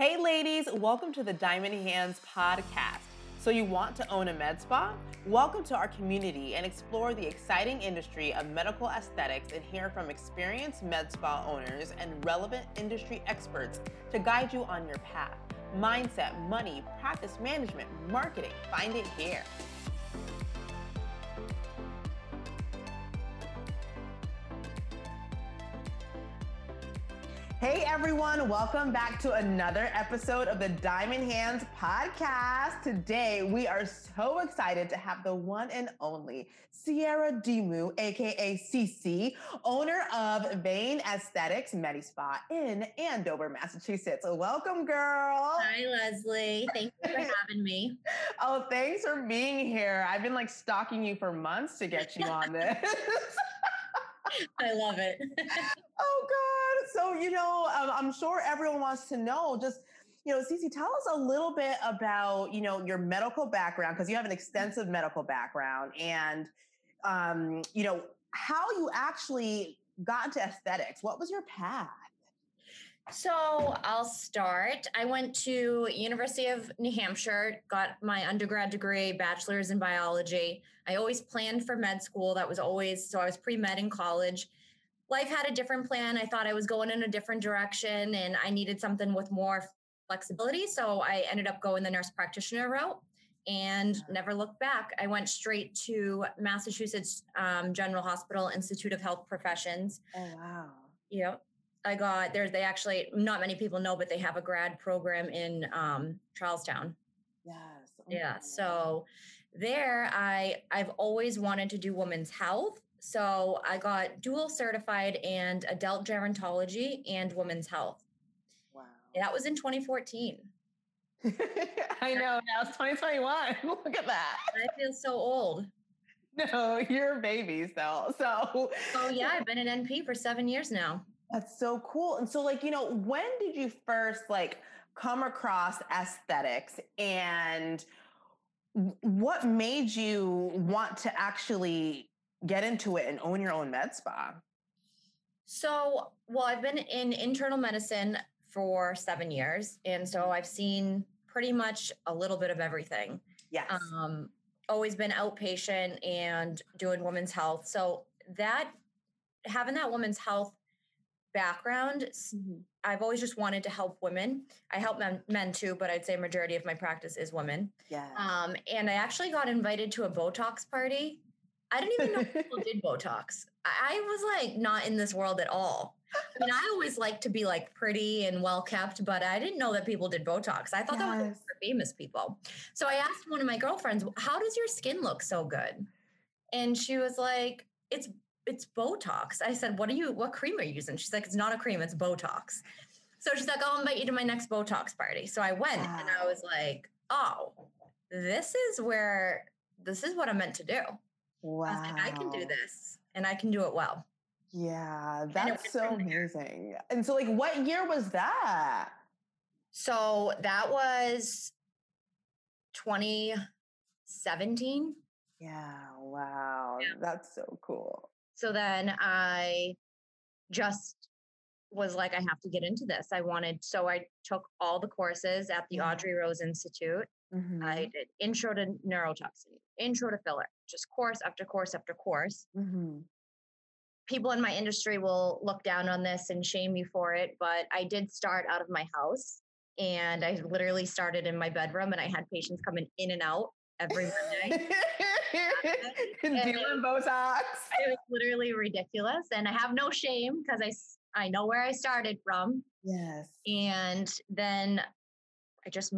Hey, ladies, welcome to the Diamond Hands podcast. So, you want to own a med spa? Welcome to our community and explore the exciting industry of medical aesthetics and hear from experienced med spa owners and relevant industry experts to guide you on your path. Mindset, money, practice management, marketing. Find it here. Hey everyone, welcome back to another episode of the Diamond Hands podcast. Today we are so excited to have the one and only Sierra Dimu, aka CC, owner of Vein Aesthetics Medi Spa in Andover, Massachusetts. Welcome, girl. Hi, Leslie. Thank you for having me. oh, thanks for being here. I've been like stalking you for months to get you on this. I love it. oh God. So, you know, um, I'm sure everyone wants to know just, you know, Cici, tell us a little bit about, you know, your medical background, because you have an extensive medical background and, um, you know, how you actually got into aesthetics. What was your path? So I'll start. I went to University of New Hampshire, got my undergrad degree, bachelor's in biology. I always planned for med school. That was always so I was pre-med in college. Life had a different plan. I thought I was going in a different direction and I needed something with more flexibility. So I ended up going the nurse practitioner route and never looked back. I went straight to Massachusetts um, General Hospital Institute of Health Professions. Oh wow. Yep. I got there. They actually, not many people know, but they have a grad program in um, Charlestown. Yes. Oh yeah. So there, I I've always wanted to do women's health. So I got dual certified in adult gerontology and women's health. Wow. That was in 2014. I know. Now it's 2021. Look at that. I feel so old. No, you're a baby still. So. Oh yeah, I've been an NP for seven years now. That's so cool. And so, like, you know, when did you first like come across aesthetics and what made you want to actually get into it and own your own med spa? So, well, I've been in internal medicine for seven years. And so I've seen pretty much a little bit of everything. Yes. Um, always been outpatient and doing women's health. So that having that women's health background, mm-hmm. I've always just wanted to help women. I help men, men too, but I'd say majority of my practice is women. Yeah. Um, and I actually got invited to a Botox party. I didn't even know people did Botox. I was like not in this world at all. I mean, I always like to be like pretty and well kept, but I didn't know that people did Botox. I thought yes. that was for famous people. So I asked one of my girlfriends, "How does your skin look so good?" And she was like, "It's it's Botox. I said, what are you, what cream are you using? She's like, it's not a cream, it's Botox. So she's like, I'll invite you to my next Botox party. So I went wow. and I was like, oh, this is where, this is what I'm meant to do. Wow. I, like, I can do this and I can do it well. Yeah, that's so amazing. And so, like, what year was that? So that was 2017. Yeah, wow. Yeah. That's so cool. So then I just was like, I have to get into this. I wanted, so I took all the courses at the yeah. Audrey Rose Institute. Mm-hmm. I did intro to neurotoxin, intro to filler, just course after course after course. Mm-hmm. People in my industry will look down on this and shame me for it, but I did start out of my house and I literally started in my bedroom and I had patients coming in and out every Monday. Dealing Botox. It was literally ridiculous. And I have no shame because I, I know where I started from. Yes. And then I just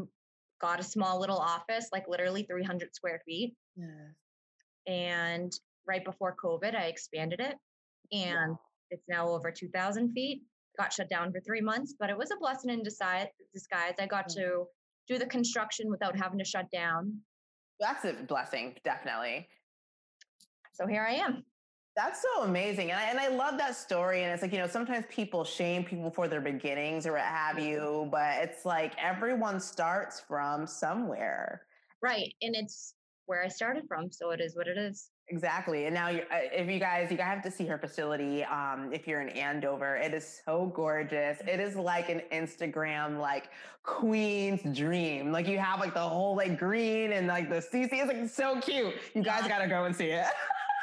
got a small little office, like literally 300 square feet. Yes. And right before COVID, I expanded it. And wow. it's now over 2,000 feet. Got shut down for three months, but it was a blessing in disguise. I got mm-hmm. to do the construction without having to shut down. That's a blessing, definitely. So here I am. That's so amazing. And I, and I love that story. And it's like, you know, sometimes people shame people for their beginnings or what have mm-hmm. you, but it's like everyone starts from somewhere. Right. And it's where I started from. So it is what it is. Exactly. And now, uh, if you guys, you guys have to see her facility. Um, if you're in Andover, it is so gorgeous. It is like an Instagram, like queen's dream. Like you have like the whole like green and like the CC is like so cute. You guys got to go and see it.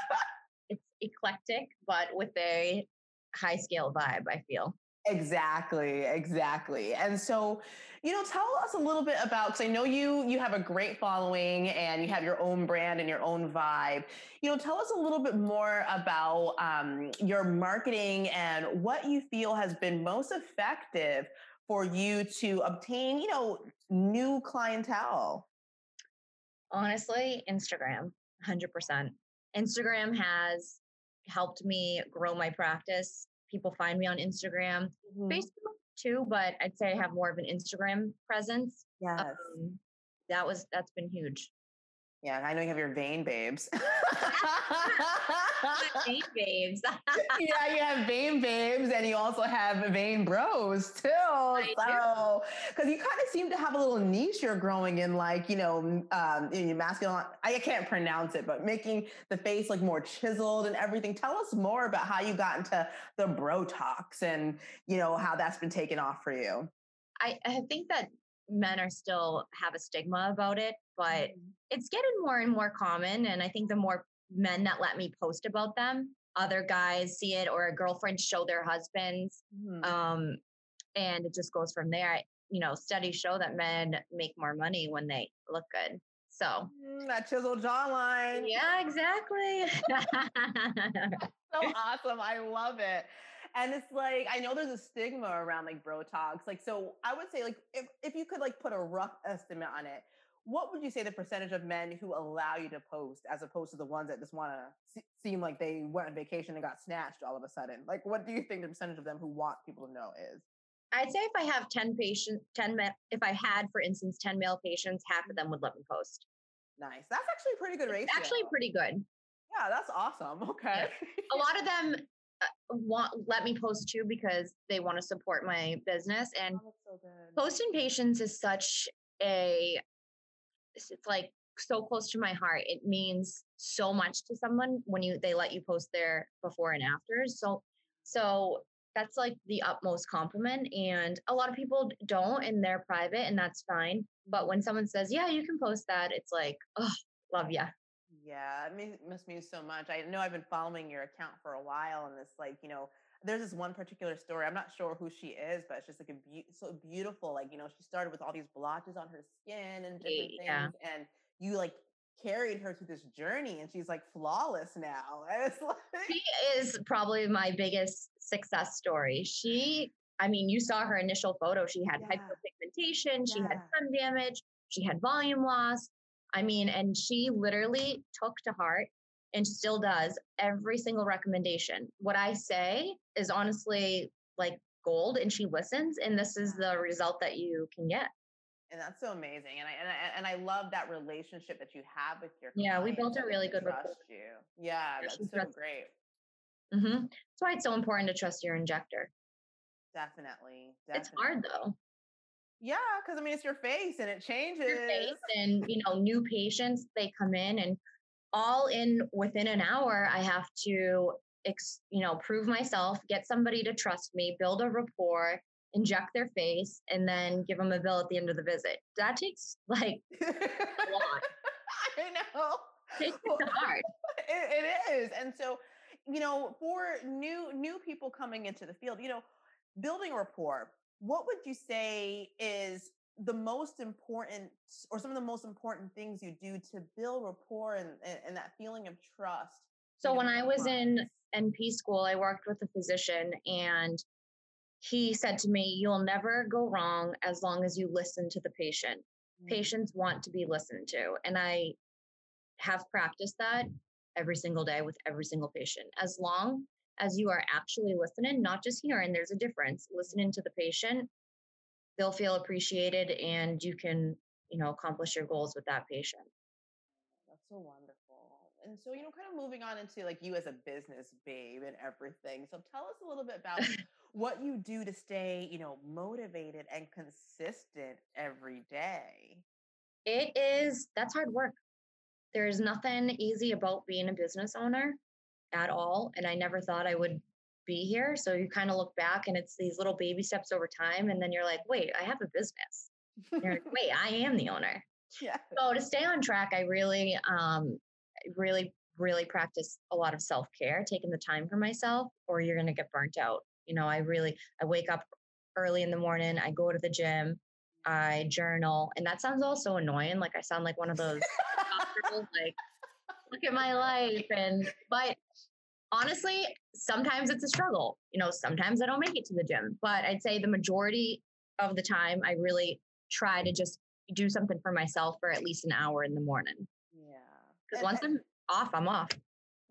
it's eclectic, but with a high scale vibe, I feel. Exactly, exactly. And so, you know, tell us a little bit about because I know you you have a great following and you have your own brand and your own vibe. You know, tell us a little bit more about um, your marketing and what you feel has been most effective for you to obtain, you know, new clientele. Honestly, Instagram, hundred percent. Instagram has helped me grow my practice people find me on Instagram, mm-hmm. Facebook too, but I'd say I have more of an Instagram presence. Yes. Um, that was that's been huge. Yeah, I know you have your vein babes. vein babes. yeah, you have vein babes, and you also have vein bros too. I so, because you kind of seem to have a little niche you're growing in, like you know, um, in masculine. I can't pronounce it, but making the face like more chiseled and everything. Tell us more about how you got into the Brotox and you know how that's been taken off for you. I, I think that men are still have a stigma about it, but mm-hmm. it's getting more and more common. And I think the more men that let me post about them, other guys see it or a girlfriend show their husbands. Mm-hmm. Um, and it just goes from there. You know, studies show that men make more money when they look good. So mm, that chiseled jawline. Yeah, exactly. so awesome. I love it. And it's like I know there's a stigma around like Brotox. Like so I would say like if if you could like put a rough estimate on it, what would you say the percentage of men who allow you to post as opposed to the ones that just want to seem like they went on vacation and got snatched all of a sudden? Like what do you think the percentage of them who want people to know is? I'd say if I have 10 patients, 10 men, if I had, for instance, 10 male patients, half of them would let me post. Nice. That's actually a pretty good ratio. It's actually pretty good. Yeah, that's awesome. Okay. Yeah. A lot of them uh, want let me post too because they want to support my business and oh, so posting patients is such a it's like so close to my heart it means so much to someone when you they let you post their before and after so so that's like the utmost compliment and a lot of people don't and they're private and that's fine but when someone says yeah you can post that it's like oh love ya yeah, it must mean so much. I know I've been following your account for a while, and it's like you know, there's this one particular story. I'm not sure who she is, but it's just like a be- so beautiful. Like you know, she started with all these blotches on her skin and different yeah. things, and you like carried her through this journey, and she's like flawless now. Like- she is probably my biggest success story. She, I mean, you saw her initial photo. She had yeah. hyperpigmentation. Yeah. She had sun damage. She had volume loss I mean, and she literally took to heart and still does every single recommendation. What I say is honestly like gold and she listens and this is the result that you can get. And that's so amazing. And I, and I, and I love that relationship that you have with your Yeah, we built a really good rapport. You. Yeah, that's so trusts- great. Mm-hmm. That's why it's so important to trust your injector. Definitely, definitely. It's hard though. Yeah, because I mean, it's your face and it changes. Your face and you know, new patients they come in and all in within an hour. I have to, ex, you know, prove myself, get somebody to trust me, build a rapport, inject their face, and then give them a bill at the end of the visit. That takes like a lot. I know. It's hard. It, it is, and so you know, for new new people coming into the field, you know, building rapport what would you say is the most important or some of the most important things you do to build rapport and, and that feeling of trust so when i was in np school i worked with a physician and he said to me you'll never go wrong as long as you listen to the patient mm-hmm. patients want to be listened to and i have practiced that every single day with every single patient as long as you are actually listening, not just hearing, there's a difference. Listening to the patient, they'll feel appreciated and you can, you know, accomplish your goals with that patient. That's so wonderful. And so, you know, kind of moving on into like you as a business babe and everything. So tell us a little bit about what you do to stay, you know, motivated and consistent every day. It is, that's hard work. there's nothing easy about being a business owner at all. And I never thought I would be here. So you kind of look back and it's these little baby steps over time. And then you're like, wait, I have a business. you're like, wait, I am the owner. Yeah. So to stay on track, I really, um, really, really practice a lot of self care, taking the time for myself, or you're going to get burnt out. You know, I really, I wake up early in the morning, I go to the gym, I journal, and that sounds also annoying. Like I sound like one of those like look at my life and but honestly sometimes it's a struggle you know sometimes i don't make it to the gym but i'd say the majority of the time i really try to just do something for myself for at least an hour in the morning. Yeah because once i'm off i'm off.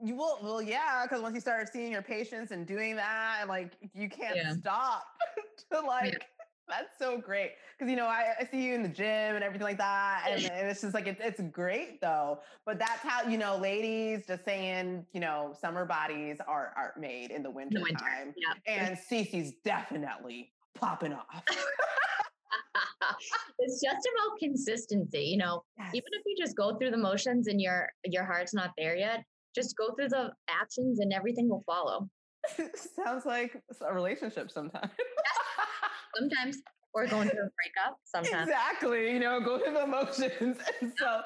You will well yeah because once you start seeing your patients and doing that like you can't yeah. stop to like yeah that's so great. Because, you know, I, I, see you in the gym and everything like that. And, and it's just like, it, it's great though. But that's how, you know, ladies just saying, you know, summer bodies are, are made in the winter, winter. time. Yeah. And Cici's definitely popping off. it's just about consistency, you know, yes. even if you just go through the motions and your, your heart's not there yet, just go through the actions and everything will follow. Sounds like a relationship sometimes sometimes or going through a breakup sometimes. Exactly. You know, go through the emotions. And so,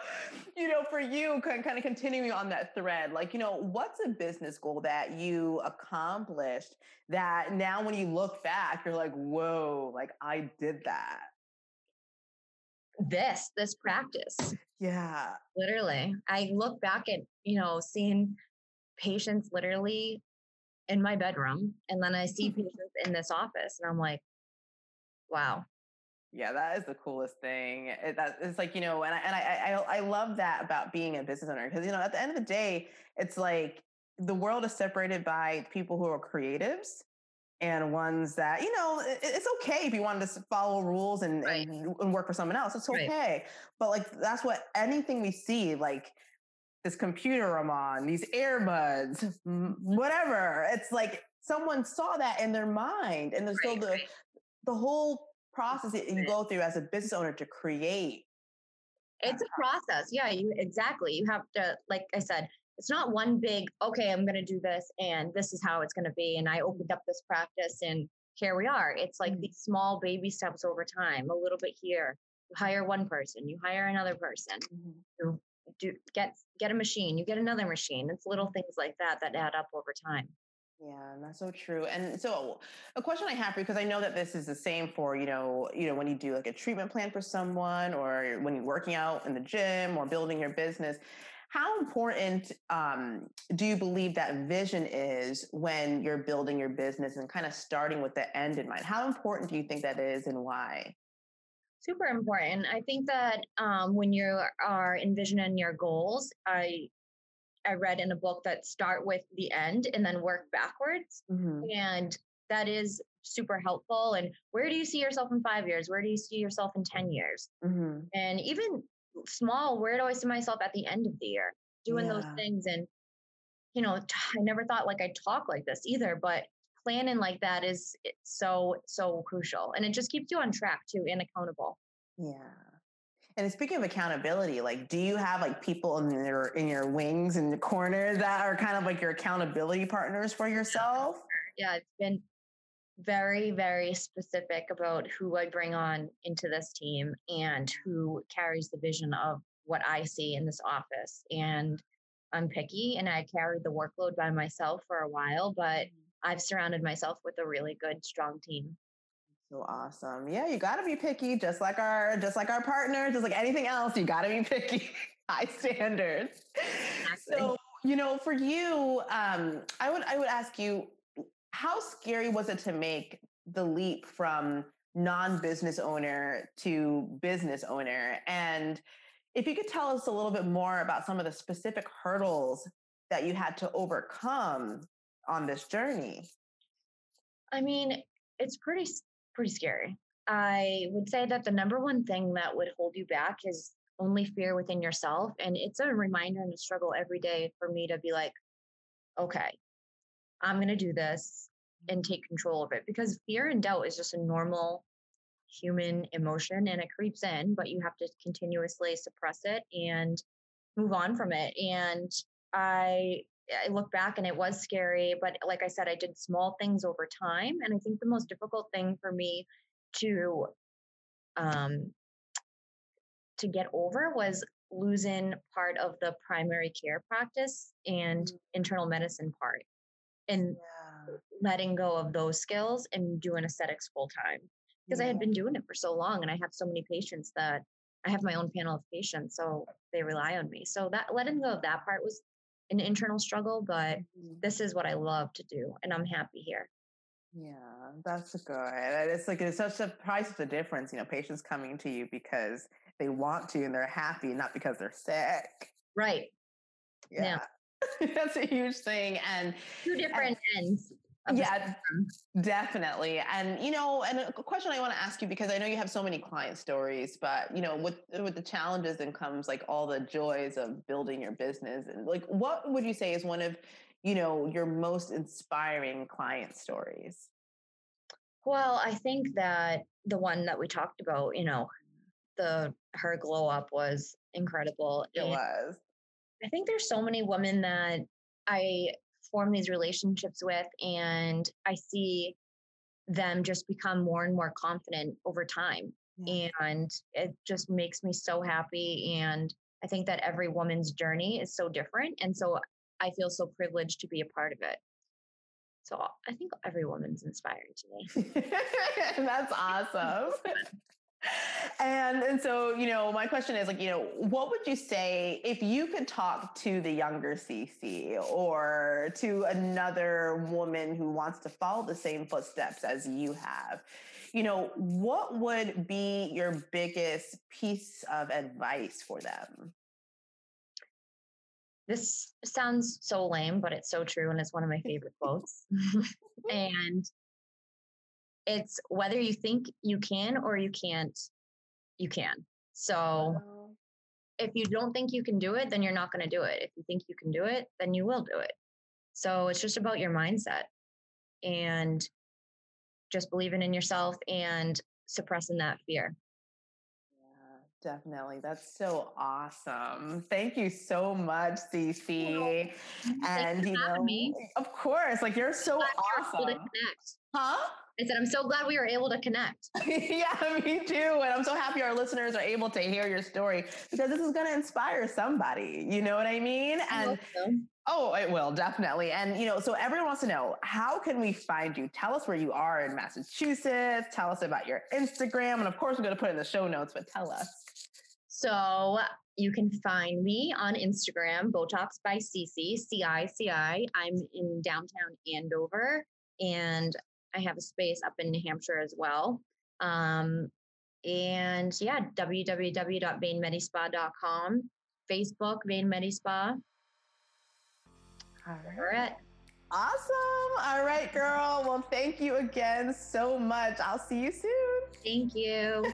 you know, for you, kind of continuing on that thread, like, you know, what's a business goal that you accomplished that now when you look back, you're like, whoa, like I did that? This, this practice. Yeah. Literally. I look back at, you know, seeing patients literally in my bedroom and then I see hmm. patients in this office and I'm like, Wow. Yeah, that is the coolest thing. It, that it's like you know, and I and I, I I love that about being a business owner because you know at the end of the day, it's like the world is separated by people who are creatives and ones that you know it, it's okay if you wanted to follow rules and, right. and, and work for someone else. It's okay, right. but like that's what anything we see like this computer I'm on, these earbuds, whatever. It's like someone saw that in their mind, and there's right, still the the whole process that you go through as a business owner to create it's a process yeah you exactly you have to like i said it's not one big okay i'm going to do this and this is how it's going to be and i opened up this practice and here we are it's like mm-hmm. these small baby steps over time a little bit here you hire one person you hire another person mm-hmm. you do get get a machine you get another machine it's little things like that that add up over time yeah, that's so true. And so a question I have for you, because I know that this is the same for, you know, you know, when you do like a treatment plan for someone or when you're working out in the gym or building your business, how important um, do you believe that vision is when you're building your business and kind of starting with the end in mind? How important do you think that is and why? Super important. I think that um, when you are envisioning your goals, I I read in a book that start with the end and then work backwards. Mm-hmm. And that is super helpful. And where do you see yourself in five years? Where do you see yourself in 10 years? Mm-hmm. And even small, where do I see myself at the end of the year doing yeah. those things? And, you know, I never thought like I'd talk like this either, but planning like that is so, so crucial. And it just keeps you on track too and accountable. Yeah. And speaking of accountability, like, do you have like people in your in your wings in the corner that are kind of like your accountability partners for yourself? Yeah, it's been very very specific about who I bring on into this team and who carries the vision of what I see in this office. And I'm picky, and I carried the workload by myself for a while, but mm-hmm. I've surrounded myself with a really good, strong team. So awesome. Yeah, you got to be picky just like our just like our partner, just like anything else, you got to be picky. High standards. Exactly. So, you know, for you, um I would I would ask you how scary was it to make the leap from non-business owner to business owner and if you could tell us a little bit more about some of the specific hurdles that you had to overcome on this journey. I mean, it's pretty pretty scary. I would say that the number one thing that would hold you back is only fear within yourself. And it's a reminder and a struggle every day for me to be like, okay, I'm going to do this mm-hmm. and take control of it because fear and doubt is just a normal human emotion and it creeps in, but you have to continuously suppress it and move on from it. And I I look back and it was scary, but like I said, I did small things over time. And I think the most difficult thing for me to um to get over was losing part of the primary care practice and mm-hmm. internal medicine part and yeah. letting go of those skills and doing aesthetics full time because yeah. I had been doing it for so long and I have so many patients that I have my own panel of patients, so they rely on me. So that letting go of that part was an internal struggle, but mm-hmm. this is what I love to do, and I'm happy here. Yeah, that's good. It's like it's such a price of the difference. You know, patients coming to you because they want to and they're happy, not because they're sick. Right. Yeah. yeah. that's a huge thing. And two different and, ends yeah definitely and you know and a question i want to ask you because i know you have so many client stories but you know with with the challenges and comes like all the joys of building your business and like what would you say is one of you know your most inspiring client stories? Well i think that the one that we talked about you know the her glow up was incredible it and was. I think there's so many women that i form these relationships with and I see them just become more and more confident over time. And it just makes me so happy. And I think that every woman's journey is so different. And so I feel so privileged to be a part of it. So I think every woman's inspiring to me. That's awesome. and and so you know my question is like you know what would you say if you could talk to the younger cc or to another woman who wants to follow the same footsteps as you have? You know what would be your biggest piece of advice for them? This sounds so lame but it's so true and it's one of my favorite quotes. And it's whether you think you can or you can't, you can. So if you don't think you can do it, then you're not going to do it. If you think you can do it, then you will do it. So it's just about your mindset and just believing in yourself and suppressing that fear. Yeah, Definitely. That's so awesome. Thank you so much, CC. And you know, me. of course, like you're so awesome. Huh? I said, I'm so glad we were able to connect. yeah, me too. And I'm so happy our listeners are able to hear your story because this is going to inspire somebody. You know what I mean? And so. oh, it will definitely. And you know, so everyone wants to know how can we find you? Tell us where you are in Massachusetts. Tell us about your Instagram, and of course, we're going to put in the show notes. But tell us. So you can find me on Instagram, Botox by Cici, C I C I. I'm in downtown Andover, and I have a space up in New Hampshire as well. Um, and yeah, www.veinmedispa.com, Facebook, Vein Medispa. All right. Awesome. All right, girl. Well, thank you again so much. I'll see you soon. Thank you.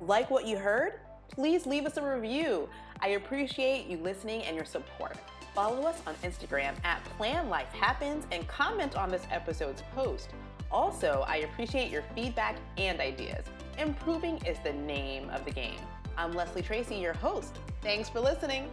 Like what you heard? Please leave us a review. I appreciate you listening and your support. Follow us on Instagram at Plan Life Happens and comment on this episode's post. Also, I appreciate your feedback and ideas. Improving is the name of the game. I'm Leslie Tracy, your host. Thanks for listening.